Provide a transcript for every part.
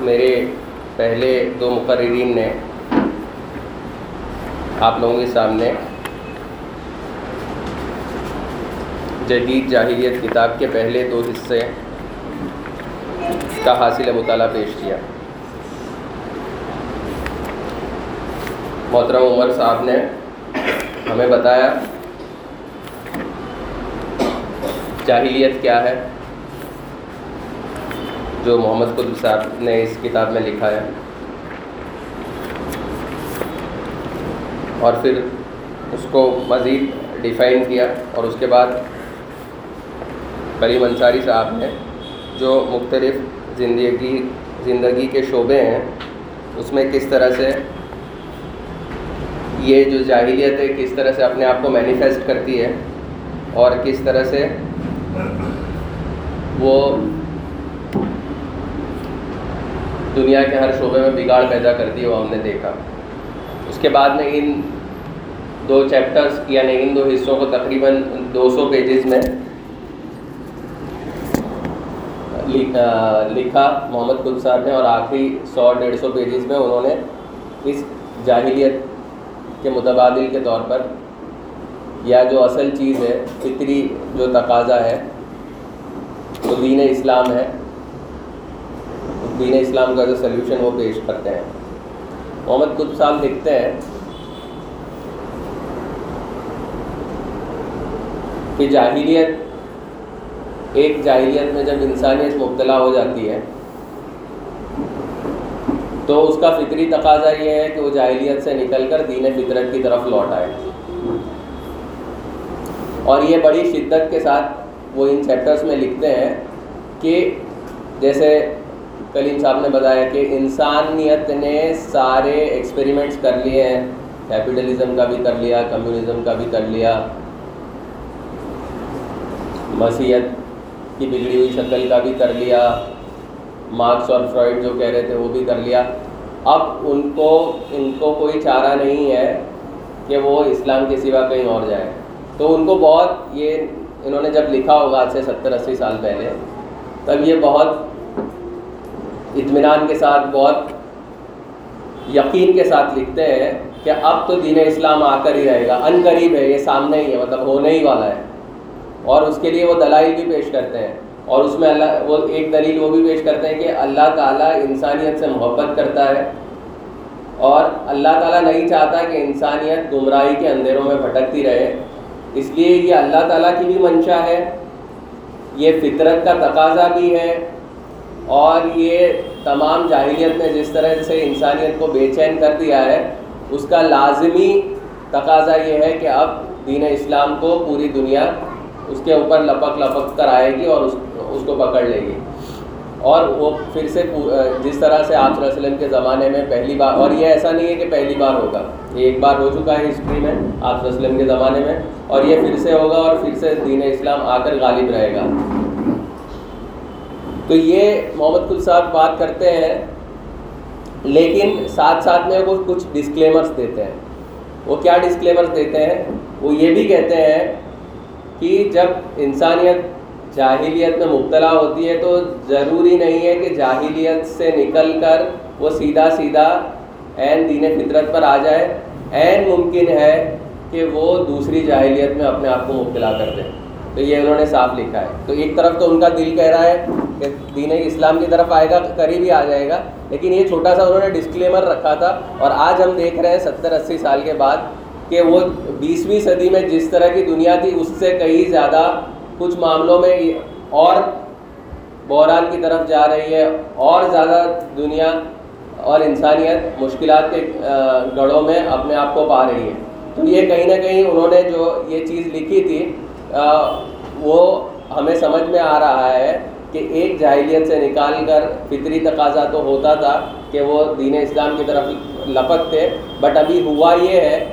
میرے پہلے دو مقررین نے آپ لوگوں کے سامنے جدید جاہلیت کتاب کے پہلے دو حصے کا حاصل مطالعہ پیش کیا۔ محترم عمر صاحب نے ہمیں بتایا جاہلیت کیا ہے۔ جو محمد قطب صاحب نے اس کتاب میں لکھا ہے۔ اور پھر اس کو مزید ڈیفائن کیا اور اس کے بعد کریم انصاری صاحب نے جو مختلف زندگی زندگی کے شعبے ہیں، اس میں کس طرح سے یہ جو جاہلیت ہے، کس طرح سے اپنے آپ کو مینیفیسٹ کرتی ہے اور کس طرح سے وہ دنیا کے ہر شعبے میں بگاڑ پیدا کرتی ہے، وہ ہم نے دیکھا۔ اس کے بعد میں ان دو چیپٹرس یعنی ان دو حصوں کو تقریباً دو سو پیجز میں لکھا محمد قد صاحب نے، اور آخری سو ڈیڑھ سو پیجز میں انہوں نے اس جاہلیت کے متبادل کے طور پر یا جو اصل چیز ہے، فطری جو تقاضا ہے وہ دین اسلام ہے دین اسلام کا جو سلیوشن وہ پیش کرتے ہیں۔ محمد قطب صاحب لکھتے ہیں، کہ جاہلیت ایک جاہلیت میں جب انسانیت مبتلا ہو جاتی ہے، تو اس کا فطری تقاضا یہ ہے کہ وہ جاہلیت سے نکل کر دین فطرت کی طرف لوٹ آئے۔ اور یہ بڑی شدت کے ساتھ وہ ان چیپٹرس میں لکھتے ہیں کہ جیسے کلیم صاحب نے بتایا کہ انسانیت نے سارے ایکسپیریمنٹس کر لیے ہیں۔ کیپٹلزم کا بھی کر لیا کمیونزم کا بھی کر لیا۔ مسیحت کی بگڑی ہوئی شکل کا بھی کر لیا۔ مارکس اور فرائڈ جو کہہ رہے تھے وہ بھی کر لیا۔ اب ان کو ان کو کوئی چارہ نہیں ہے کہ وہ اسلام کے سوا کہیں اور جائیں۔ تو ان کو بہت یہ، انہوں نے جب لکھا ہوگا آج سے ستر اسی سال پہلے، تب یہ بہت اطمینان کے ساتھ بہت یقین کے ساتھ لکھتے ہیں کہ اب تو دین اسلام آ کر ہی رہے گا ان قریب ہے، یہ سامنے ہی ہے مطلب ہونے ہی والا ہے۔ اور اس کے لیے وہ دلائل بھی پیش کرتے ہیں۔ اور اس میں اللہ، وہ ایک دلیل وہ بھی پیش کرتے ہیں کہ اللہ تعالیٰ انسانیت سے محبت کرتا ہے۔ اور اللہ تعالیٰ نہیں چاہتا کہ انسانیت گمراہی کے اندھیروں میں بھٹکتی رہے۔ اس لیے یہ اللہ تعالیٰ کی بھی منشا ہے۔ یہ فطرت کا تقاضا بھی ہے۔ اور یہ تمام جاہلیت نے جس طرح سے انسانیت کو بے چین کر دیا ہے، اس کا لازمی تقاضا یہ ہے کہ اب دین اسلام کو پوری دنیا اس کے اوپر لپک لپک کر آئے گی اور اس اس کو پکڑ لے گی۔ اور وہ پھر سے جس طرح سے آپ صلی اللہ علیہ وسلم کے زمانے میں پہلی بار، اور یہ ایسا نہیں ہے کہ پہلی بار ہوگا، یہ ایک بار ہو چکا ہے ہسٹری میں، آپ صلی اللہ علیہ وسلم کے زمانے میں، اور یہ پھر سے ہوگا اور پھر سے دین اسلام آ کر غالب رہے گا۔ تو یہ محمد کل صاحب بات کرتے ہیں، لیکن ساتھ ساتھ میں وہ کچھ ڈسکلیمرس دیتے ہیں۔ وہ کیا ڈسکلیمرس دیتے ہیں؟ وہ یہ بھی کہتے ہیں کہ جب انسانیت جاہلیت میں مبتلا ہوتی ہے تو ضروری نہیں ہے کہ جاہلیت سے نکل کر وہ سیدھا سیدھا عین دین فطرت پر آ جائے۔ عین ممکن ہے کہ وہ دوسری جاہلیت میں اپنے آپ کو مبتلا کر دیں تو یہ انہوں نے صاف لکھا ہے۔ تو ایک طرف تو ان کا دل کہہ رہا ہے کہ دین اسلام کی طرف آئے گا قریب ہی آ جائے گا۔ لیکن یہ چھوٹا سا انہوں نے ڈسکلیمر رکھا تھا اور آج ہم دیکھ رہے ہیں ستر اسی سال کے بعد کہ وہ بیسویں صدی میں جس طرح کی دنیا تھی، اس سے کئی زیادہ کچھ معاملوں میں اور بحران کی طرف جا رہی ہے۔ اور زیادہ دنیا اور انسانیت مشکلات کے گڑھوں میں اپنے آپ کو پا رہی ہے۔ تو یہ کہیں نہ کہیں انہوں نے جو یہ چیز لکھی تھی وہ ہمیں سمجھ میں آ رہا ہے کہ ایک جاہلیت سے نکال کر فطری تقاضا تو ہوتا تھا کہ وہ دین اسلام کی طرف لپک تھے بٹ ابھی ہوا یہ ہے،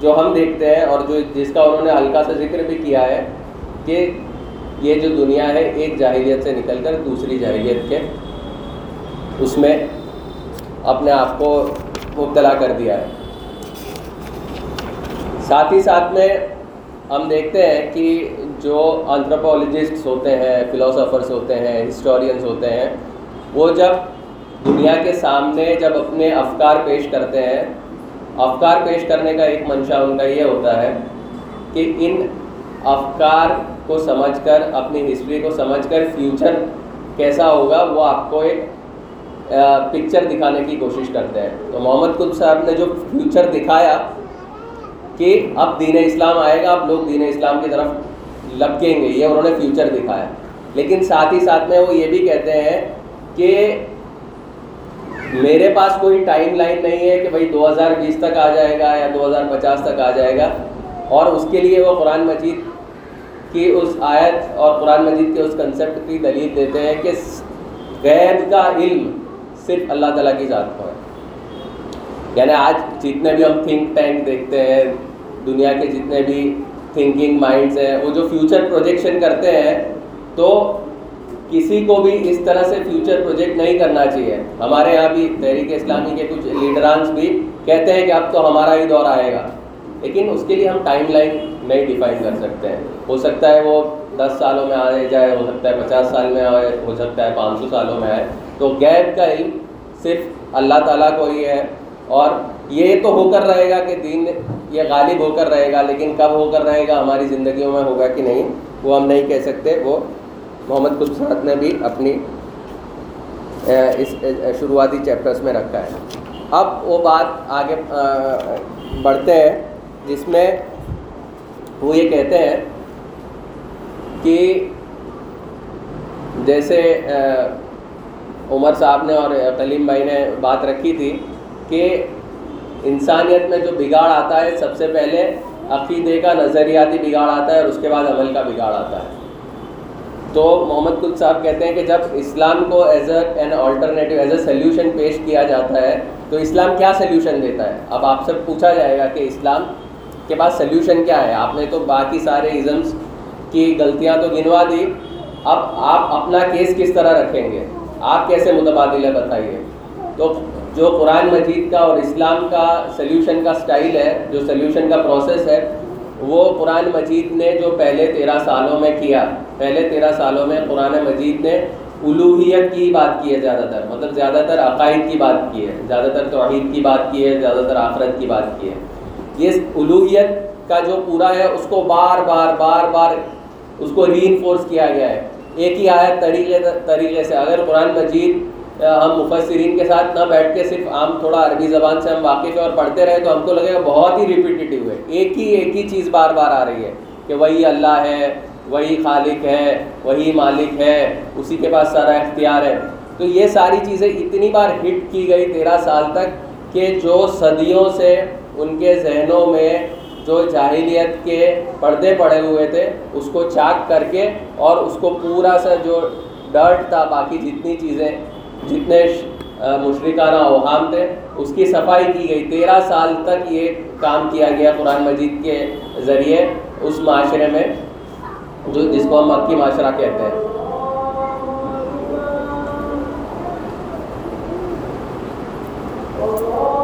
جو ہم دیکھتے ہیں اور جو جس کا انہوں نے ہلکا سا ذکر بھی کیا ہے کہ یہ جو دنیا ہے، ایک جاہلیت سے نکل کر دوسری جاہلیت کے اس میں اپنے آپ کو مبتلا کر دیا ہے۔ ساتھ ہی ساتھ میں ہم دیکھتے ہیں کہ جو انتھروپولوجسٹس ہوتے ہیں فلاسفرس ہوتے ہیں ہسٹورینس ہوتے ہیں، وہ جب دنیا کے سامنے جب اپنے افکار پیش کرتے ہیں، افکار پیش کرنے کا ایک منشا ان کا یہ ہوتا ہے کہ ان افکار کو سمجھ کر، اپنی ہسٹری کو سمجھ کر فیوچر کیسا ہوگا، وہ آپ کو ایک پکچر دکھانے کی کوشش کرتے ہیں۔ تو محمد قطب صاحب نے جو فیوچر دکھایا کہ اب دین اسلام آئے گا، اب لوگ دین اسلام کی طرف لپکیں گے، یہ انہوں نے فیوچر دکھایا۔ لیکن ساتھ ہی ساتھ میں وہ یہ بھی کہتے ہیں کہ میرے پاس کوئی ٹائم لائن نہیں ہے کہ بھائی دو ہزار بیس تک آ جائے گا یا دو ہزار پچاس تک آ جائے گا۔ اور اس کے لیے وہ قرآن مجید کی اس آیت اور قرآن مجید کے اس کنسیپٹ کی دلیل دیتے ہیں کہ غیب کا علم صرف اللہ تعالیٰ کی ذات کو ہے۔ یعنی آج جتنے بھی ہم تھنک ٹینک دیکھتے ہیں، دنیا کے جتنے بھی تھنکنگ مائنڈس ہیں، وہ جو فیوچر پروجیکشن کرتے ہیں، تو کسی کو بھی اس طرح سے فیوچر پروجیکٹ نہیں کرنا چاہیے۔ ہمارے یہاں بھی تحریک اسلامی کے کچھ لیڈرانس بھی کہتے ہیں کہ اب تو ہمارا ہی دور آئے گا۔ لیکن اس کے لیے ہم ٹائم لائن نہیں ڈیفائن کر سکتے۔ ہیں ہو سکتا ہے وہ دس سالوں میں آئے جائے، ہو سکتا ہے پچاس سال میں آئے، ہو سکتا ہے پانچ سو سالوں میں آئے۔ تو غیب کا علم صرف اللہ تعالیٰ کو ہی ہے۔ اور یہ تو ہو کر رہے گا کہ دین یہ غالب ہو کر رہے گا، لیکن کب ہو کر رہے گا ہماری زندگیوں میں ہوگا کہ نہیں، وہ ہم نہیں کہہ سکتے۔ وہ محمد قدسرت نے بھی اپنی اس شروعاتی چیپٹرس میں رکھا ہے۔ اب وہ بات آگے بڑھتے ہیں، جس میں وہ یہ کہتے ہیں کہ جیسے عمر صاحب نے اور کلیم بھائی نے بات رکھی تھی کہ انسانیت میں جو بگاڑ آتا ہے، سب سے پہلے عقیدے کا، نظریاتی بگاڑ آتا ہے اور اس کے بعد عمل کا بگاڑ آتا ہے۔ تو محمد قد صاحب کہتے ہیں کہ جب اسلام کو as a an alternative as a solution پیش کیا جاتا ہے، تو اسلام کیا سلیوشن دیتا ہے؟ اب آپ سے پوچھا جائے گا کہ اسلام کے پاس سلیوشن کیا ہے؟ آپ نے تو باقی سارے ازمس کی غلطیاں تو گنوا دی۔ اب آپ اپنا کیس کس طرح رکھیں گے؟ آپ کیسے متبادل ہے بتائیے؟ تو جو قرآن مجید کا اور اسلام کا سلیوشن کا سٹائل ہے، جو سلیوشن کا پروسیس ہے، وہ قرآن مجید نے جو پہلے تیرہ سالوں میں کیا۔ پہلے تیرہ سالوں میں قرآن مجید نے الوحیت کی بات کی ہے زیادہ تر۔ مطلب زیادہ تر عقائد کی بات کی ہے۔ زیادہ تر توحید کی بات کی ہے، زیادہ تر آخرت کی بات کی ہے۔ یہ الوحیت کا جو پورا ہے، اس کو بار بار بار بار اس کو ری انفورس کیا گیا ہے۔ ایک ہی آیت طریقے طریقے سے۔ اگر قرآن مجید ہم مفسرین کے ساتھ نہ بیٹھ کے صرف عام تھوڑا عربی زبان سے ہم واقف ہیں اور پڑھتے رہے تو ہم کو لگے گا بہت ہی ریپیٹیو ہے۔ ایک ہی ایک ہی چیز بار بار آ رہی ہے کہ وہی اللہ ہے، وہی خالق ہے، وہی مالک ہے، اسی کے پاس سارا اختیار ہے۔ تو یہ ساری چیزیں اتنی بار ہٹ کی گئی تیرہ سال تک کہ جو صدیوں سے ان کے ذہنوں میں جو جاہلیت کے پردے پڑے ہوئے تھے، اس کو چاک کر کے اور اس کو پورا سا جو ڈرٹ تھا، باقی جتنی چیزیں جتنے مشرکانہ اوہام تھے، اس کی صفائی کی گئی۔ تیرہ سال تک یہ کام کیا گیا قرآن مجید کے ذریعے اس معاشرے میں، جو جس کو ہم مکی معاشرہ کہتے ہیں۔ Oh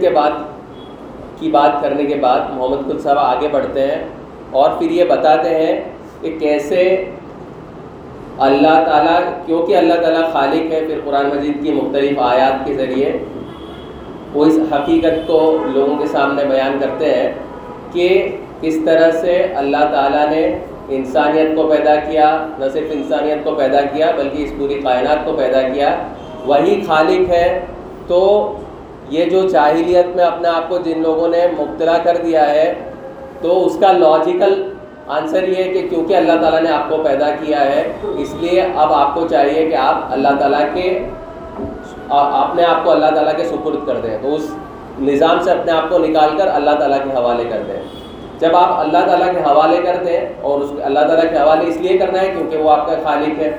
الوحیت کے بعد کی بات کرنے کے بعد محمد خود صاحب آگے بڑھتے ہیں اور پھر یہ بتاتے ہیں کہ کیسے اللہ تعالیٰ کیونکہ اللہ تعالیٰ خالق ہے، پھر قرآن مجید کی مختلف آیات کے ذریعے وہ اس حقیقت کو لوگوں کے سامنے بیان کرتے ہیں کہ کس طرح سے اللہ تعالیٰ نے انسانیت کو پیدا کیا، نہ صرف انسانیت کو پیدا کیا، بلکہ اس پوری کائنات کو پیدا کیا۔ وہی خالق ہے تو یہ جو جاہلیت میں اپنے آپ کو جن لوگوں نے مبتلا کر دیا ہے، تو اس کا لاجیکل آنسر یہ ہے کہ کیونکہ اللہ تعالیٰ نے آپ کو پیدا کیا ہے، اس لیے اب آپ کو چاہیے کہ آپ اللہ تعالیٰ کے اپنے آپ کو اللہ تعالیٰ کے سپرد کر دیں، تو اس نظام سے اپنے آپ کو نکال کر اللہ تعالیٰ کے حوالے کر دیں۔ جب آپ اللہ تعالیٰ کے حوالے کر دیں اور اس اللہ تعالیٰ کے حوالے اس لیے کرنا ہے کیونکہ وہ آپ کا خالق ہے۔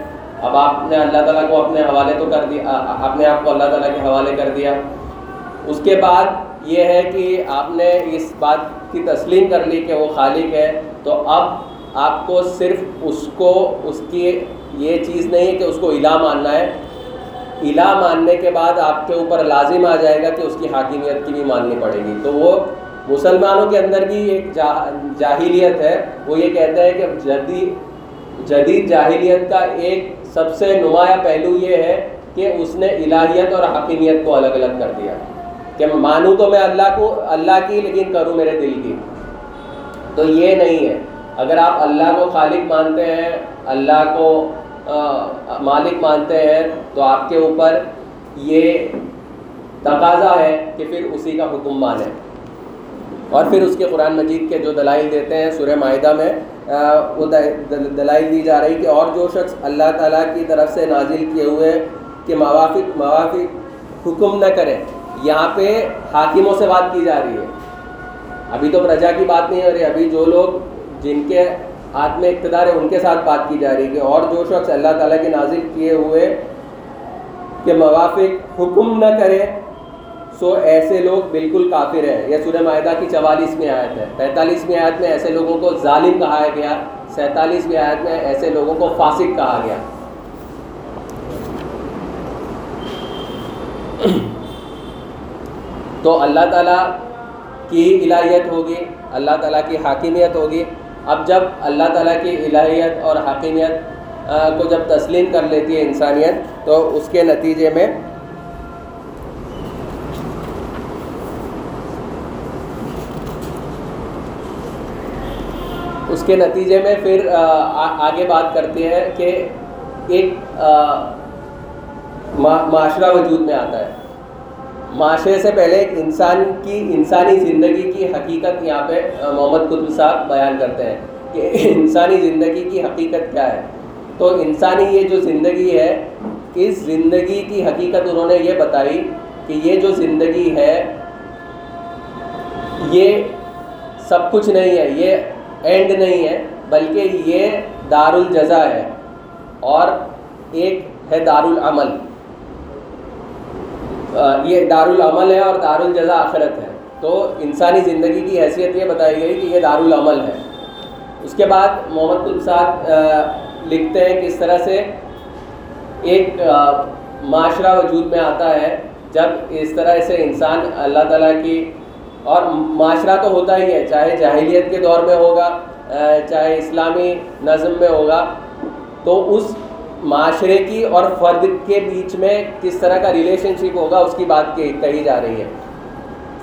اب آپ نے اللہ تعالیٰ کو اپنے حوالے تو کر دیا اپنے آپ کو اللہ تعالیٰ کے حوالے کر دیا۔ اس کے بعد یہ ہے کہ آپ نے اس بات کی تسلیم کر لی کہ وہ خالق ہے، تو اب آپ کو صرف اس کو، اس کی یہ چیز نہیں ہے کہ اس کو الہ ماننا ہے۔ الہ ماننے کے بعد آپ کے اوپر لازم آ جائے گا کہ اس کی حاکمیت کی بھی ماننی پڑے گی۔ تو وہ مسلمانوں کے اندر بھی ایک جاہلیت ہے۔ وہ یہ کہتے ہیں کہ جدید جدید جاہلیت کا ایک سب سے نمایاں پہلو یہ ہے کہ اس نے الہیت اور حاکمیت کو الگ الگ کر دیا۔ کہ مانوں تو میں اللہ کو، اللہ کی لیکن کروں میرے دل کی۔ تو یہ نہیں ہے۔ اگر آپ اللہ کو خالق مانتے ہیں، اللہ کو مالک مانتے ہیں، تو آپ کے اوپر یہ تقاضا ہے کہ پھر اسی کا حکم مانیں۔ اور پھر اس کے قرآن مجید کے جو دلائل دیتے ہیں سورہ معاہدہ میں وہ دلائل دی جا رہی کہ اور جو شخص اللہ تعالیٰ کی طرف سے نازل کیے ہوئے کہ موافق موافق حکم نہ کرے یہاں پہ حاکموں سے بات کی جا رہی ہے۔ ابھی تو پرجا کی بات نہیں ہو رہی، ابھی جو لوگ جن کے ہاتھ میں اقتدار ہے، ان کے ساتھ بات کی جا رہی ہے کہ اور جو شخص اللہ تعالیٰ کے نازل کیے ہوئے کہ موافق حکم نہ کرے، سو ایسے لوگ بالکل کافر ہیں۔ یہ سورہ معاہدہ کی چوالیسویں آیت ہے۔ پینتالیسویں آیت میں ایسے لوگوں کو ظالم کہا گیا سینتالیسویں آیت میں ایسے لوگوں کو فاسق کہا گیا۔ تو اللہ تعالیٰ کی الہیت ہوگی، اللہ تعالیٰ کی حاکمیت ہوگی۔ اب جب اللہ تعالیٰ کی الہیت اور حاکمیت کو جب تسلیم کر لیتی ہے انسانیت، تو اس کے نتیجے میں اس کے نتیجے میں پھر آگے بات کرتے ہیں کہ ایک معاشرہ وجود میں آتا ہے۔ معاشرے سے پہلے ایک انسان کی انسانی زندگی کی حقیقت یہاں پہ محمد قطب صاحب بیان کرتے ہیں کہ انسانی زندگی کی حقیقت کیا ہے۔ تو انسانی یہ جو زندگی ہے، اس زندگی کی حقیقت انہوں نے یہ بتائی کہ یہ جو زندگی ہے، یہ سب کچھ نہیں ہے، یہ اینڈ نہیں ہے، بلکہ یہ دار الجزا ہے اور ایک ہے دار العمل یہ دار العمل ہے اور دار الجزا آخرت ہے۔ تو انسانی زندگی کی حیثیت یہ بتائی گئی کہ یہ دار العمل ہے۔ اس کے بعد محمد الساد لکھتے ہیں کس طرح سے ایک معاشرہ وجود میں آتا ہے۔ جب اس طرح سے انسان اللہ تعالیٰ کی، اور معاشرہ تو ہوتا ہی ہے، چاہے جاہلیت کے دور میں ہوگا چاہے اسلامی نظم میں ہوگا، تو اس معاشرے کی اور فرد کے بیچ میں کس طرح کا ریلیشن شپ ہوگا، اس کی بات کہی جا رہی ہے۔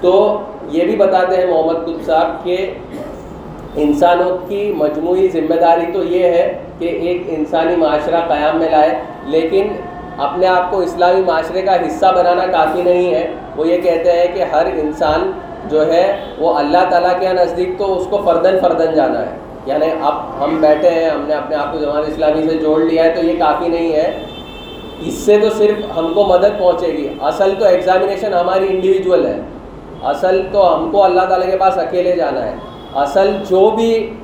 تو یہ بھی بتاتے ہیں محمد قطب صاحب کہ انسانوں کی مجموعی ذمہ داری تو یہ ہے کہ ایک انسانی معاشرہ قیام میں لائے، لیکن اپنے آپ کو اسلامی معاشرے کا حصہ بنانا کافی نہیں ہے۔ وہ یہ کہتے ہیں کہ ہر انسان جو ہے، وہ اللہ تعالیٰ کے نزدیک تو اس کو فردن فردن جانا ہے۔ یعنی اب ہم بیٹھے ہیں، ہم نے اپنے آپ کو جماعت اسلامی سے جوڑ لیا ہے تو یہ کافی نہیں ہے۔ اس سے تو صرف ہم کو مدد پہنچے گی۔ اصل تو ایگزامینیشن ہماری انڈیویجول ہے۔ اصل تو ہم کو اللہ تعالیٰ کے پاس اکیلے جانا ہے۔ اصل جو بھی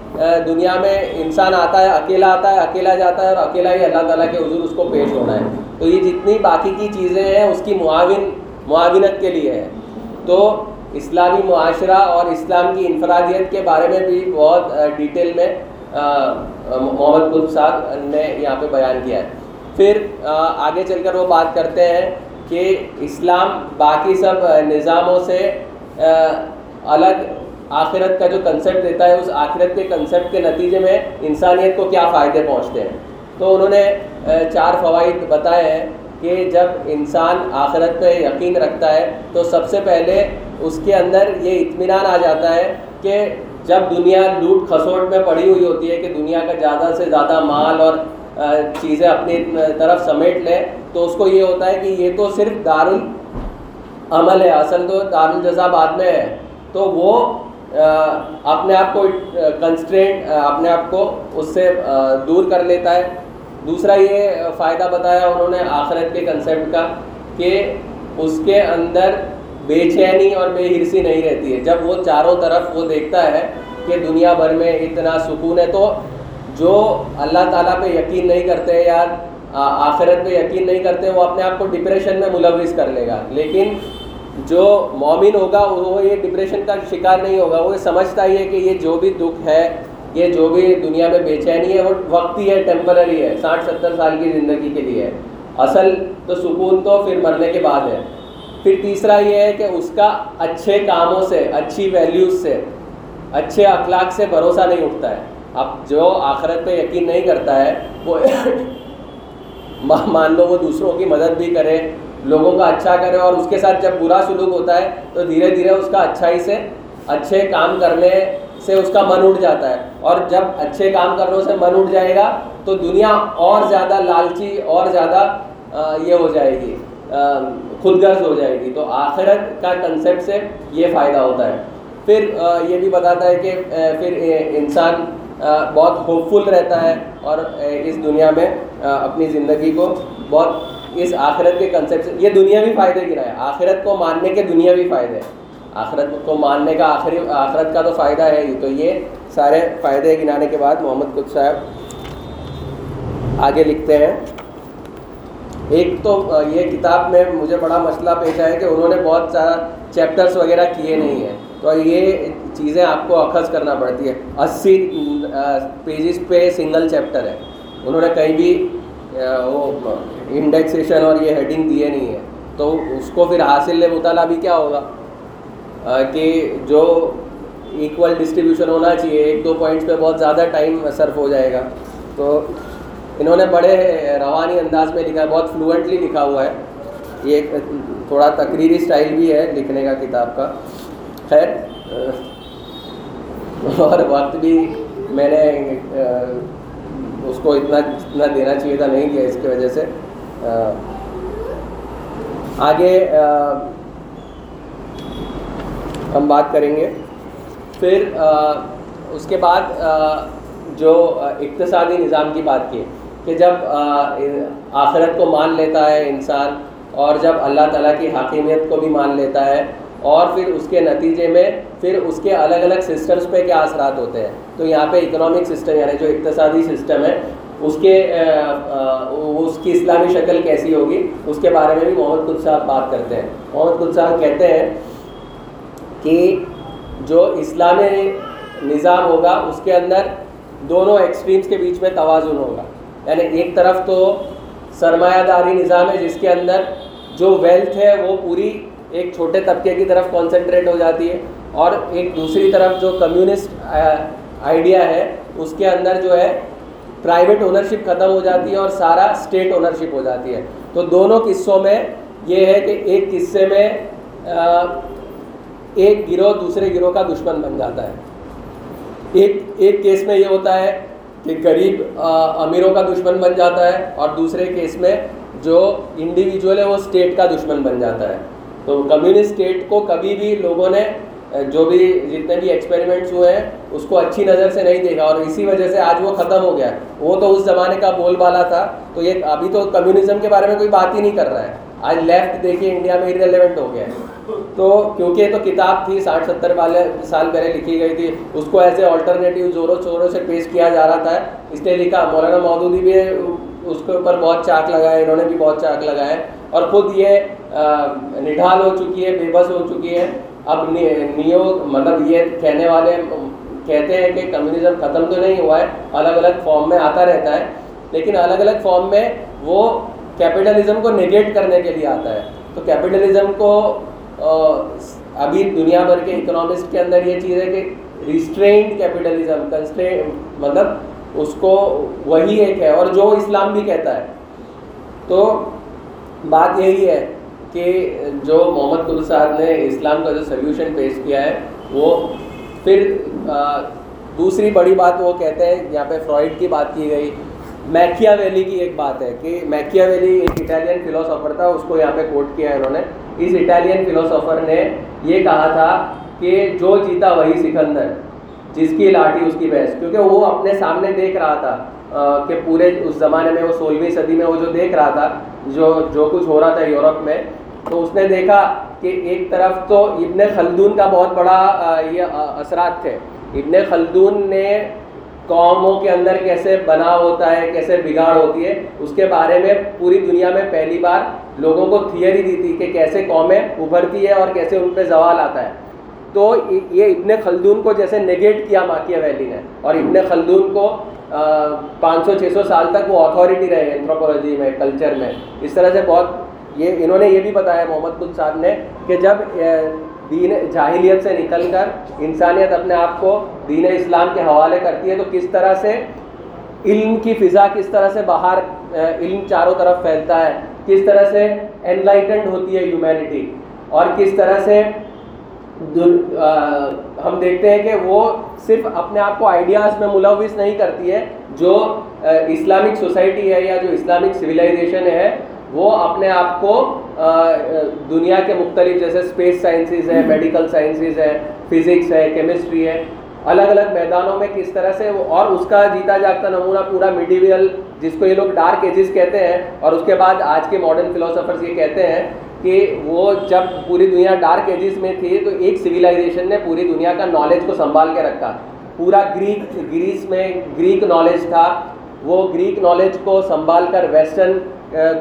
دنیا میں انسان آتا ہے، اکیلا آتا ہے، اکیلا جاتا ہے اور اکیلا ہی اللہ تعالیٰ کے حضور اس کو پیش ہونا ہے۔ تو یہ جتنی باقی کی چیزیں ہیں، اس کی معاون، معاونت کے لیے ہے۔ تو اسلامی معاشرہ اور اسلام کی انفرادیت کے بارے میں بھی بہت ڈیٹیل میں محمد قطب صاحب نے یہاں پہ بیان کیا ہے۔ پھر آگے چل کر وہ بات کرتے ہیں کہ اسلام باقی سب نظاموں سے الگ آخرت کا جو کنسیپٹ دیتا ہے، اس آخرت کے کنسیپٹ کے نتیجے میں انسانیت کو کیا فائدے پہنچتے ہیں۔ تو انہوں نے چار فوائد بتائے ہیں۔ کہ جب انسان آخرت پہ یقین رکھتا ہے تو سب سے پہلے اس کے اندر یہ اطمینان آ جاتا ہے کہ جب دنیا لوٹ کھسوٹ میں پڑی ہوئی ہوتی ہے کہ دنیا کا زیادہ سے زیادہ مال اور چیزیں اپنی طرف سمیٹ لیں تو اس کو یہ ہوتا ہے کہ یہ تو صرف دار العمل ہے، اصل تو دار الجزا بعد میں ہے۔ تو وہ اپنے آپ کو کنسٹرینٹ اپنے آپ کو اس سے دور کر لیتا ہے۔ دوسرا یہ فائدہ بتایا انہوں نے آخرت کے کنسیپٹ کا کہ اس کے اندر بے چینی اور بے ہرسی نہیں رہتی ہے۔ جب وہ چاروں طرف وہ دیکھتا ہے کہ دنیا بھر میں اتنا سکون ہے تو جو اللہ تعالیٰ پہ یقین نہیں کرتے یا آخرت پہ یقین نہیں کرتے، وہ اپنے آپ کو ڈپریشن میں ملوث کر لے گا۔ لیکن جو مومن ہوگا، وہ یہ ڈپریشن کا شکار نہیں ہوگا۔ وہ سمجھتا ہی ہے کہ یہ جو بھی دکھ ہے یہ جو بھی دنیا میں بے چینی ہے، وہ وقتی ہے ٹیمپرری ہے، ساٹھ، ستر سال کی زندگی کے لیے ہے۔ اصل تو سکون تو پھر مرنے کے بعد ہے۔ پھر تیسرا یہ ہے کہ اس کا اچھے کاموں سے، اچھی ویلیوز سے، اچھے اخلاق سے بھروسہ نہیں اٹھتا ہے۔ اب جو آخرت پہ یقین نہیں کرتا ہے، وہ مان لو وہ دوسروں کی مدد بھی کرے، لوگوں کا اچھا کرے اور اس کے ساتھ جب برا سلوک ہوتا ہے، تو دھیرے دھیرے اس کا اچھائی سے، اچھے کام کرنے سے اس کا من اٹھ جاتا ہے۔ اور جب اچھے کام کرنے سے من اٹھ جائے گا، تو دنیا اور زیادہ لالچی اور زیادہ یہ ہو جائے گی خود غرض ہو جائے گی۔ تو آخرت کا کنسیپٹ سے یہ فائدہ ہوتا ہے۔ پھر یہ بھی بتاتا ہے کہ پھر انسان بہت ہوپ فل رہتا ہے اور اس دنیا میں اپنی زندگی کو بہت، اس آخرت کے کنسیپٹ سے، یہ دنیا بھی فائدے گرا ہے۔ آخرت کو ماننے کے دنیا بھی فائدے ہیں۔ آخرت کو ماننے کا آخری آخرت کا تو فائدہ ہے ہی۔ تو یہ سارے فائدے گنانے کے بعد محمد قد صاحب آگے لکھتے ہیں۔ ایک تو، یہ کتاب میں مجھے بڑا مسئلہ پیش ہے کہ انہوں نے بہت سارا چیپٹرس وغیرہ کیے نہیں ہیں۔ تو یہ چیزیں آپ کو اخذ کرنا پڑتی ہے اسی پیجز پہ سنگل چیپٹر ہے۔ انہوں نے کہیں بھی وہ انڈیکسیشن اور یہ ہیڈنگ دیے نہیں ہے تو اس کو پھر حاصل مطالعہ بھی کیا ہوگا؟ کہ جو ایکول ڈسٹریبیوشن ہونا چاہیے، ایک دو پوائنٹس پہ بہت زیادہ ٹائم صرف ہو جائے گا۔ تو انہوں نے بڑے روانی انداز میں لکھا ہے بہت فلوئنٹلی لکھا ہوا ہے۔ یہ تھوڑا تقریری اسٹائل بھی ہے لکھنے کا، کتاب کا۔ خیر اور وقت بھی میں نے اس کو اتنا جتنا دینا چاہیے تھا، نہیں دیا اس کی وجہ سے۔ آگے ہم بات کریں گے۔ پھر اس کے بعد جو اقتصادی نظام کی بات کی، کہ جب آخرت کو مان لیتا ہے انسان، اور جب اللہ تعالیٰ کی حاکمیت کو بھی مان لیتا ہے، اور پھر اس کے نتیجے میں، پھر اس کے الگ الگ سسٹمز پہ کیا اثرات ہوتے ہیں۔ تو یہاں پہ اکنامک سسٹم یعنی جو اقتصادی سسٹم ہے، اس کے اس کی اسلامی شکل کیسی ہوگی، اس کے بارے میں بھی محمد خود صاحب بات کرتے ہیں۔ محمد خود صاحب کہتے ہیں کہ جو اسلامی نظام ہوگا، اس کے اندر دونوں ایکسٹریمس کے بیچ میں توازن ہوگا۔ یعنی ایک طرف تو سرمایہ داری نظام ہے، جس کے اندر جو ویلتھ ہے، وہ پوری ایک چھوٹے طبقے کی طرف کانسنٹریٹ ہو جاتی ہے اور ایک دوسری طرف جو کمیونسٹ آئیڈیا ہے، اس کے اندر جو ہے پرائیویٹ اونرشپ ختم ہو جاتی ہے اور سارا اسٹیٹ اونرشپ ہو جاتی ہے۔ تو دونوں قصوں میں یہ ہے کہ ایک قصے میں ایک گروہ دوسرے گروہ کا دشمن بن جاتا ہے۔ ایک ایک کیس میں یہ ہوتا ہے کہ غریب امیروں کا دشمن بن جاتا ہے اور دوسرے کیس میں جو انڈیویجول ہے وہ اسٹیٹ کا دشمن بن جاتا ہے۔ تو کمیونسٹ اسٹیٹ کو کبھی بھی لوگوں نے جو بھی جتنے بھی ایکسپیریمنٹس ہوئے ہیں، اس کو اچھی نظر سے نہیں دیکھا اور اسی وجہ سے آج وہ ختم ہو گیا۔ وہ تو اس زمانے کا بول بالا تھا۔ تو یہ ابھی تو کمیونزم کے بارے میں کوئی بات ہی نہیں کر رہا ہے۔ آج لیفٹ دیکھیے انڈیا میں ریلیونٹ ہو گیا ہے۔ تو کیونکہ یہ تو کتاب تھی، ساٹھ ستر والے سال پہلے لکھی گئی تھی، اس کو ایسے آلٹرنیٹیو زوروں چوروں سے پیش کیا جا رہا تھا۔ اس نے لکھا، مولانا مودودی بھی اس کے اوپر بہت چاک لگائے، انہوں نے بھی بہت چاک لگائے۔ اور خود یہ نڈھال ہو چکی ہے، بے بس ہو چکی ہے۔ اب نیو مطلب یہ کہنے والے کہتے ہیں کہ کمیونزم ختم تو نہیں ہوا ہے، الگ الگ فارم میں آتا رہتا ہے۔ لیکن الگ الگ فارم میں وہ کیپٹلزم کو نگیٹ کرنے کے لیے آتا ہے۔ تو کیپٹلزم کو ابھی دنیا بھر کے اکنامسٹ کے اندر یہ چیز ہے کہ ریسٹرینڈ کیپٹلزم کنسٹرین مطلب اس کو وہی ایک ہے اور جو اسلام بھی کہتا ہے۔ تو بات یہی ہے کہ جو محمد کل صاحب نے اسلام کا جو سلیوشن پیش کیا ہے، وہ پھر دوسری بڑی بات وہ کہتے ہیں، یہاں پہ فرائڈ کی بات کی گئی۔ میکیا ویلی کی ایک بات ہے کہ میکیا ویلی ایک اٹالین فلوسافر تھا، اس کو یہاں پہ کوٹ کیا ہے انہوں نے۔ اس اٹالین فلوسافر نے یہ کہا تھا کہ جو جیتا وہی سکندر، جس کی لاٹھی اس کی بحث کیونکہ وہ اپنے سامنے دیکھ رہا تھا کہ پورے اس زمانے میں، وہ سولہویں صدی میں وہ جو دیکھ رہا تھا، جو جو کچھ ہو رہا تھا یورپ میں، تو اس نے دیکھا کہ ایک طرف تو ابن خلدون کا بہت بڑا یہ اثرات تھے۔ ابن خلدون نے قوموں کے اندر کیسے بنا ہوتا ہے، کیسے بگاڑ ہوتی ہے، اس کے بارے میں پوری دنیا میں پہلی بار لوگوں کو تھیوری دی تھی کہ کیسے قومیں ابھرتی ہے اور کیسے ان پہ زوال آتا ہے۔ تو یہ ابن خلدون کو جیسے نگیٹ کیا ماکیہ ویلی نے اور ابن خلدون کو پانچ سو، چھ سو سال تک وہ اتھارٹی رہے اینتھروپولوجی میں کلچر میں۔ اس طرح سے بہت یہ، انہوں نے یہ بھی بتایا، محمد کل صاحب نے کہ جب دین جاہلیت سے نکل کر انسانیت اپنے آپ کو دین اسلام کے حوالے کرتی ہے تو کس طرح سے علم کی فضا کس طرح سے باہر علم چاروں طرف پھیلتا ہے، کس طرح سے انلائٹنڈ ہوتی ہے ہیومینٹی اور کس طرح سے ہم دیکھتے ہیں کہ وہ صرف اپنے آپ کو آئیڈیاز میں ملوث نہیں کرتی ہے، جو اسلامک سوسائٹی ہے یا جو اسلامک سویلائزیشن ہے وہ اپنے آپ کو دنیا کے مختلف جیسے اسپیس سائنسز ہے میڈیکل سائنسز ہے فزکس ہے کیمسٹری ہے الگ الگ میدانوں میں کس طرح سے اور اس کا جیتا جاگتا نمونہ پورا میڈیویل جس کو یہ لوگ ڈارک ایجز کہتے ہیں اور اس کے بعد آج کے ماڈرن فلوسفرز یہ کہتے ہیں کہ وہ جب پوری دنیا ڈارک ایجز میں تھی تو ایک سویلائزیشن نے پوری دنیا کا نالج کو سنبھال کے رکھا۔ پورا گریک گریس میں گریک نالج تھا۔ وہ گریک نالج کو سنبھال کر ویسٹرن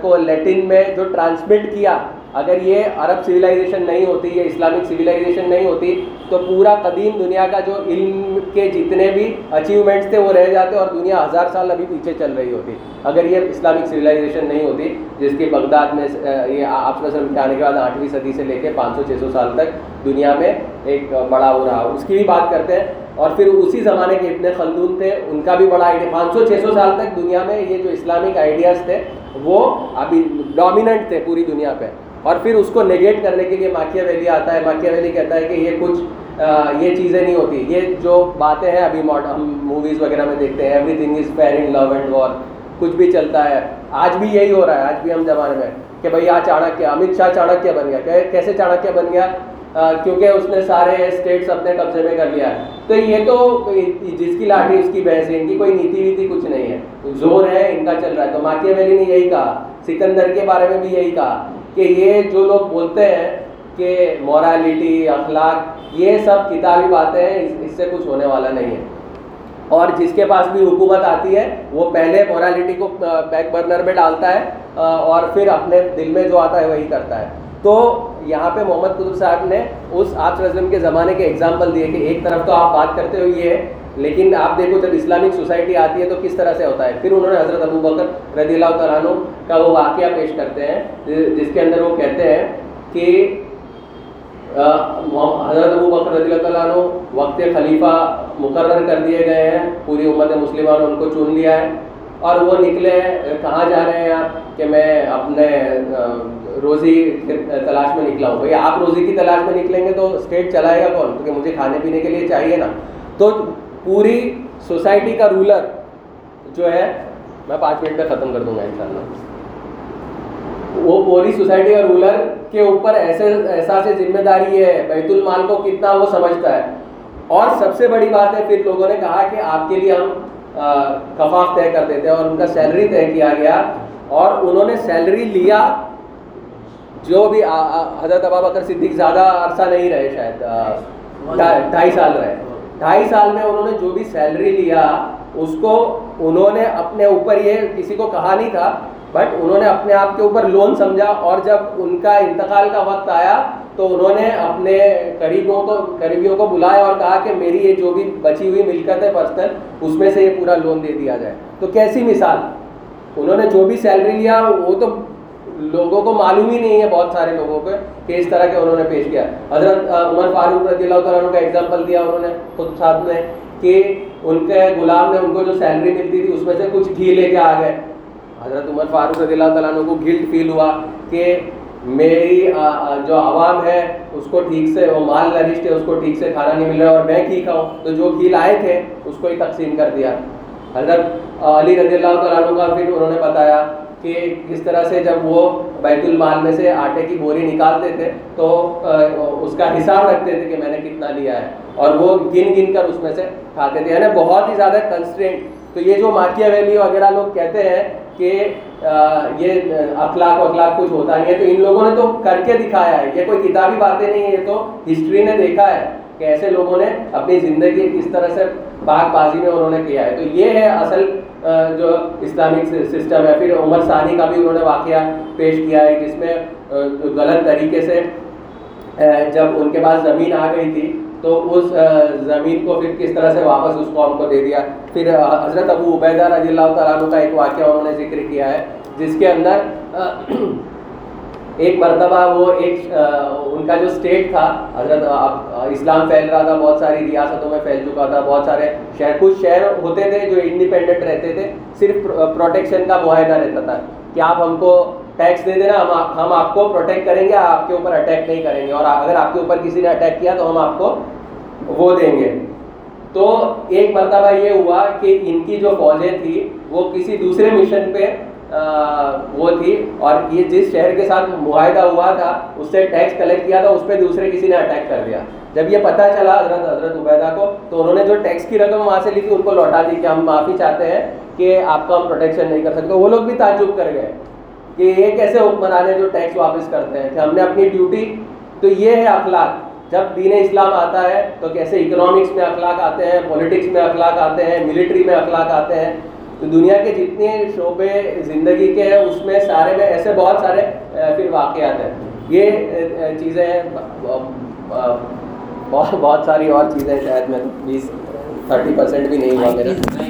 کو لیٹن میں جو ٹرانسمٹ کیا، اگر یہ عرب سویلائزیشن نہیں ہوتی، یہ اسلامک سویلائزیشن نہیں ہوتی، تو پورا قدیم دنیا کا جو علم کے جتنے بھی اچیومنٹس تھے، وہ رہ جاتے اور دنیا ہزار سال ابھی پیچھے چل رہی ہوتی۔ اگر یہ اسلامک سویلائزیشن نہیں ہوتی، جس کی بغداد میں یہ آپ کے آنے کے بعد آٹھویں صدی سے لے کے پانچ سو، چھ سو سال تک دنیا میں ایک بڑا ہو رہا۔ اس کی بھی بات کرتے ہیں۔ اور پھر اسی زمانے کے ابن خلدون تھے، ان کا بھی بڑا آئیڈیا پانچ سو، چھ سو سال تک دنیا میں یہ جو اسلامک آئیڈیاز تھے وہ ابھی ڈومیننٹ تھے پوری دنیا پہ۔ اور پھر اس کو نگیٹ کرنے کے لیے ماکیا ویلی آتا ہے، ماکیا ویلی کہتا ہے کہ یہ کچھ یہ چیزیں نہیں ہوتی۔ یہ جو باتیں ہیں ابھی ہم موویز وغیرہ میں دیکھتے ہیں everything is fair in love and war کچھ بھی چلتا ہے۔ آج بھی یہی ہو رہا ہے، آج بھی ہم زمانے میں کہ بھائی آج چاڑکیہ امت شاہ چاڑکیہ بن گیا۔ کیسے چاڑکیہ بن گیا؟ کیونکہ اس نے سارے اسٹیٹس اپنے قبضے میں کر لیا ہے۔ تو یہ تو جس کی لاٹھی اس کی بحث ہے ان کی کوئی نیتی ویتی کچھ نہیں ہے۔ زور ہے، ان کا چل رہا ہے۔ تو ماکیا ویلی نے یہی کہا، سکندر کے بارے میں بھی یہی کہا کہ یہ جو لوگ بولتے ہیں کہ مورالٹی اخلاق، یہ سب کتابی باتیں ہیں اس سے کچھ ہونے والا نہیں ہے۔ اور جس کے پاس بھی حکومت آتی ہے، وہ پہلے مورالٹی کو بیک برنر میں ڈالتا ہے اور پھر اپنے دل میں جو آتا ہے، وہی کرتا ہے۔ تو یہاں پہ محمد قطب صاحب نے اس آپ وسلم کے زمانے کے اگزامپل دیے کہ ایک طرف تو آپ بات کرتے ہو یہ ہے، لیکن آپ دیکھو جب اسلامک سوسائٹی آتی ہے تو کس طرح سے ہوتا ہے؟ پھر انہوں نے حضرت ابو بکر رضی اللہ تعالیٰ کا وہ واقعہ پیش کرتے ہیں، جس کے اندر وہ کہتے ہیں کہ حضرت ابو بکر رضی اللہ تعالیٰ وقت خلیفہ مقرر کر دیے گئے ہیں، پوری امت مسلمہ نے ان کو چن لیا ہے، اور وہ نکلے کہاں جا رہے ہیں آپ؟ کہ میں اپنے روزی تلاش میں نکلا ہوں۔ بھائی، آپ روزی کی تلاش میں نکلیں گے تو اسٹیٹ چلائے گا کون؟ کیونکہ مجھے کھانے پینے کے لیے چاہیے نا۔ تو پوری سوسائٹی کا رولر جو ہے، میں پانچ منٹ میں ختم کر دوں گا ان شاء اللہ وہ پوری سوسائٹی کا رولر کے اوپر ایسے احساس ذمہ داری ہے، بیت المال کو کتنا وہ سمجھتا ہے۔ اور سب سے بڑی بات ہے، پھر لوگوں نے کہا کہ آپ کے لیے ہم کفاف طے کر دیتے ہیں اور ان کا سیلری طے کیا گیا۔ اور انہوں نے سیلری لیا جو بھی حضرت ابا بکر صدیق زیادہ عرصہ نہیں رہے شاید ڈھائی سال رہے۔ ڈھائی سال میں انہوں نے جو بھی سیلری لیا، اس کو انہوں نے اپنے اوپر یہ کسی کو کہا نہیں تھا بٹ انہوں نے اپنے آپ کے اوپر لون سمجھا اور جب ان کا انتقال کا وقت آیا، تو انہوں نے اپنے قریبوں کو قریبیوں کو بلایا اور کہا کہ میری یہ جو بھی بچی ہوئی ملکت ہے پرسنل اس میں سے یہ پورا لون دے دیا جائے۔ تو کیسی مثال؟ انہوں نے جو بھی سیلری لیا، وہ تو لوگوں کو معلوم ہی نہیں ہے بہت سارے لوگوں کو کہ اس طرح کے انہوں نے پیش کیا۔ حضرت عمر فاروق رضی اللہ تعالیٰ کا ایگزامپل دیا انہوں نے خود ساتھ میں کہ ان کے غلام نے ان کو جو سیلری ملتی تھی اس میں سے کچھ گھی لے کے آ گئے۔ حضرت عمر فاروق رضی اللہ تعالیٰ کو گلٹ فیل ہوا کہ میری جو عوام ہے اس کو ٹھیک سے، وہ مال لرشت ہے اس کو ٹھیک سے کھانا نہیں مل رہا اور میں گھی کھاؤں۔ تو جو گھی لائے تھے اس کو ہی تقسیم کر دیا۔ حضرت علی رضی اللہ تعالیٰ عنہ کا پھر انہوں نے بتایا کہ کس طرح سے جب وہ بیت المال میں سے آٹے کی بوری نکالتے تھے تو اس کا حساب رکھتے تھے کہ میں نے کتنا لیا ہے۔ اور وہ گن گن کر اس میں سے کھاتے تھے۔ یعنی بہت ہی زیادہ کنسٹرینٹ تو یہ جو ماکیا ویلی وغیرہ لوگ کہتے ہیں کہ یہ اخلاق اخلاق کچھ ہوتا نہیں ہے۔ تو ان لوگوں نے تو کر کے دکھایا ہے۔ یہ کوئی کتابی باتیں نہیں ہیں، یہ تو ہسٹری نے دیکھا ہے کہ ایسے لوگوں نے اپنی زندگی کس طرح سے باغ بازی میں انہوں نے کیا ہے۔ تو یہ ہے اصل جو اسلامک سسٹم ہے۔ پھر عمر ثانی کا بھی انہوں نے واقعہ پیش کیا ہے، جس میں غلط طریقے سے جب ان کے پاس زمین آ گئی تھی، تو اس زمین کو پھر کس طرح سے واپس اس قوم کو دے دیا۔ پھر حضرت ابو عبیدہ رضی اللہ تعالیٰ کا ایک واقعہ انہوں نے ذکر کیا ہے، جس کے اندر ایک مرتبہ وہ ایک ان کا جو اسٹیٹ تھا، حضرت اسلام پھیل رہا تھا، بہت ساری ریاستوں میں پھیل چکا تھا، بہت سارے شہر، کچھ شہر ہوتے تھے جو انڈیپینڈنٹ رہتے تھے، صرف پروٹیکشن کا معاہدہ رہتا تھا کہ آپ ہم کو ٹیکس دے دینا، ہم ہم آپ کو پروٹیکٹ کریں گے، آپ کے اوپر اٹیک نہیں کریں گے اور اگر آپ کے اوپر کسی نے اٹیک کیا تو ہم آپ کو وہ دیں گے۔ تو ایک مرتبہ یہ ہوا کہ ان کی جو فوجیں تھی وہ کسی دوسرے مشن پہ وہ تھی۔ اور یہ جس شہر کے ساتھ معاہدہ ہوا تھا، اس سے ٹیکس کلیکٹ کیا تھا، اس پہ دوسرے کسی نے اٹیک کر دیا۔ جب یہ پتہ چلا حضرت حضرت عبیدہ کو، تو انہوں نے جو ٹیکس کی رقم وہاں سے لی تھی، ان کو لوٹا دی کہ ہم معافی چاہتے ہیں کہ آپ کو ہم پروٹیکشن نہیں کر سکتے۔ وہ لوگ بھی تعجب کر گئے کہ یہ کیسے حکمران ہیں جو ٹیکس واپس کرتے ہیں، کہ ہم نے اپنی ڈیوٹی تو یہ ہے اخلاق۔ جب دین اسلام آتا ہے، تو کیسے اکنامکس میں اخلاق آتے ہیں پولیٹکس میں اخلاق آتے ہیں ملٹری میں اخلاق آتے ہیں۔ تو دنیا کے جتنے شعبے زندگی کے ہیں اس میں سارے میں ایسے بہت سارے پھر واقعات ہیں۔ یہ چیزیں ہیں بہت بہت ساری اور چیزیں شاید میں بیس تھرٹی پرسینٹ بھی نہیں ہوا میرا۔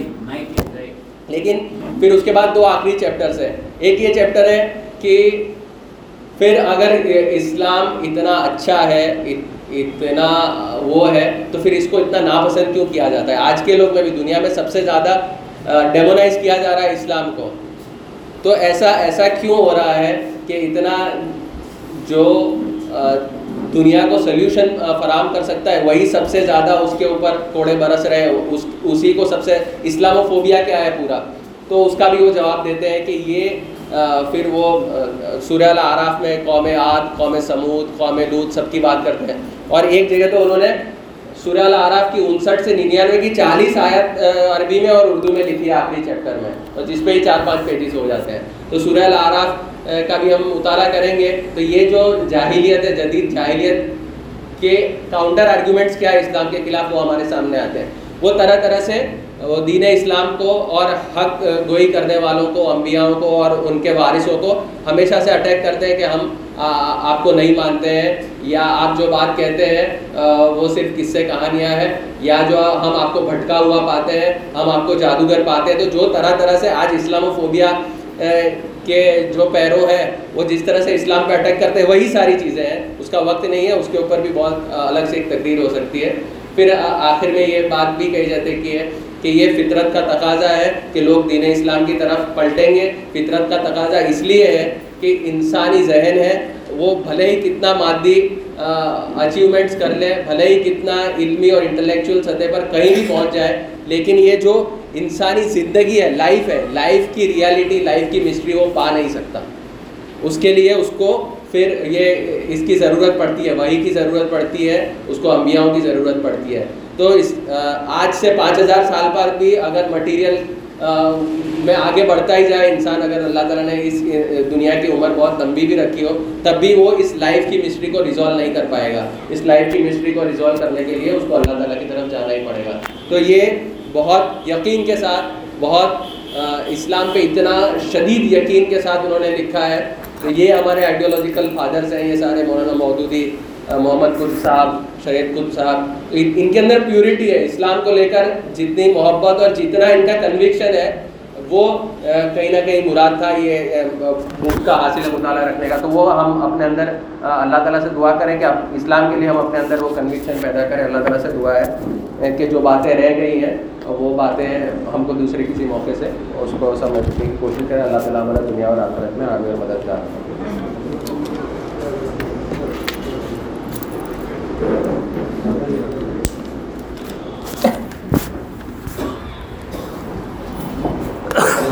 لیکن پھر اس کے بعد دو آخری چیپٹرس ہیں۔ ایک یہ چیپٹر ہے کہ پھر اگر اسلام اتنا اچھا ہے اتنا وہ ہے تو پھر اس کو اتنا ناپسند کیوں کیا جاتا ہے؟ آج کے لوگ میں بھی دنیا میں سب سے زیادہ ڈیمونائز کیا جا رہا ہے اسلام کو۔ تو ایسا ایسا کیوں ہو رہا ہے کہ اتنا جو دنیا کو سلیوشن فراہم کر سکتا ہے، وہی سب سے زیادہ اس کے اوپر کوڑے برس رہے اس، اسی کو سب سے اسلام و فوبیا کیا ہے پورا۔ تو اس کا بھی وہ جواب دیتے ہیں کہ یہ پھر وہ سوریہ العراف میں قوم عاد، قوم سمود قوم لوت سب کی بات کرتے ہیں۔ اور ایک جگہ تو انہوں نے سورہ العراف کی انسٹھ سے ننانوے کی چالیس آیت عربی میں اور اردو میں لکھی ہے آخری چیپٹر میں۔ اور جس پہ ہی چار پانچ پیجز ہو جاتے ہیں۔ تو سورہ العراف کا بھی ہم مطالعہ کریں گے۔ تو یہ جو جاہلیت ہے، جدید جاہلیت کے کاؤنٹر آرگومنٹس کیا ہے اسلام کے خلاف وہ ہمارے سامنے آتے ہیں۔ وہ طرح طرح سے وہ دین اسلام کو اور حق گوئی کرنے والوں کو، انبیاؤں کو اور ان کے وارثوں کو ہمیشہ سے اٹیک کرتے ہیں کہ ہم آپ کو نہیں مانتے ہیں، یا آپ جو بات کہتے ہیں وہ صرف کس سے کہانیاں ہیں، یا جو ہم آپ کو بھٹکا ہوا پاتے ہیں، ہم آپ کو جادوگر پاتے ہیں، تو جو طرح طرح سے آج اسلام و فوبیا کے جو پیرو ہے وہ جس طرح سے اسلام پہ اٹیک کرتے ہیں، وہی ساری چیزیں ہیں۔ اس کا وقت نہیں ہے، اس کے اوپر بھی بہت الگ سے ایک تقریر ہو سکتی ہے۔ پھر آخر میں یہ بات بھی کہی جاتی کہ کہ یہ فطرت کا تقاضا ہے کہ لوگ دین اسلام کی طرف پلٹیں گے۔ فطرت کا تقاضا اس لیے ہے کہ انسانی ذہن ہے، وہ بھلے ہی کتنا مادی اچیومنٹس کر لے، بھلے ہی کتنا علمی اور انٹلیکچوئل سطح پر کہیں بھی پہنچ جائے۔ لیکن یہ جو انسانی زندگی ہے لائف ہے لائف کی ریالٹی لائف کی مسٹری وہ پا نہیں سکتا۔ اس کے لیے اس کو پھر یہ، اس کی ضرورت پڑتی ہے، وہی کی ضرورت پڑتی ہے، اس کو انبیاؤں کی ضرورت پڑتی ہے۔ تو اس آج سے پانچ ہزار سال پر بھی اگر مٹیریل میں آگے بڑھتا ہی جائے انسان، اگر اللہ تعالیٰ نے اس دنیا کی عمر بہت لمبی بھی رکھی ہو، تب بھی وہ اس لائف کی مسٹری کو ریزالو نہیں کر پائے گا۔ اس لائف کی مسٹری کو ریزالو کرنے کے لیے اس کو اللہ تعالیٰ کی طرف جانا ہی پڑے گا۔ تو یہ بہت یقین کے ساتھ، بہت اسلام پہ اتنا شدید یقین کے ساتھ انہوں نے لکھا ہے۔ تو یہ ہمارے آئیڈیولوجیکل فادرس ہیں، یہ سارے مولانا مودودی محمد قطب صاحب، شہید قطب صاحب، ان کے اندر پیورٹی ہے، اسلام کو لے کر جتنی محبت اور جتنا ان کا کنوکشن ہے، وہ کہیں نہ کہیں مراد تھا، یہ بھوک کا حاصل مطالعہ رکھنے کا۔ تو وہ ہم اپنے اندر اللہ تعالیٰ سے دعا کریں کہ اسلام کے لیے ہم اپنے اندر وہ کنوکشن پیدا کریں۔ اللہ تعالیٰ سے دعا ہے کہ جو باتیں رہ گئی ہیں، وہ باتیں ہم کو دوسرے کسی موقع سے، اس کو سمجھنے کی کوشش کریں۔ اللہ تعالیٰ ہمارا دنیا اور آخرت میں آگے مددگار۔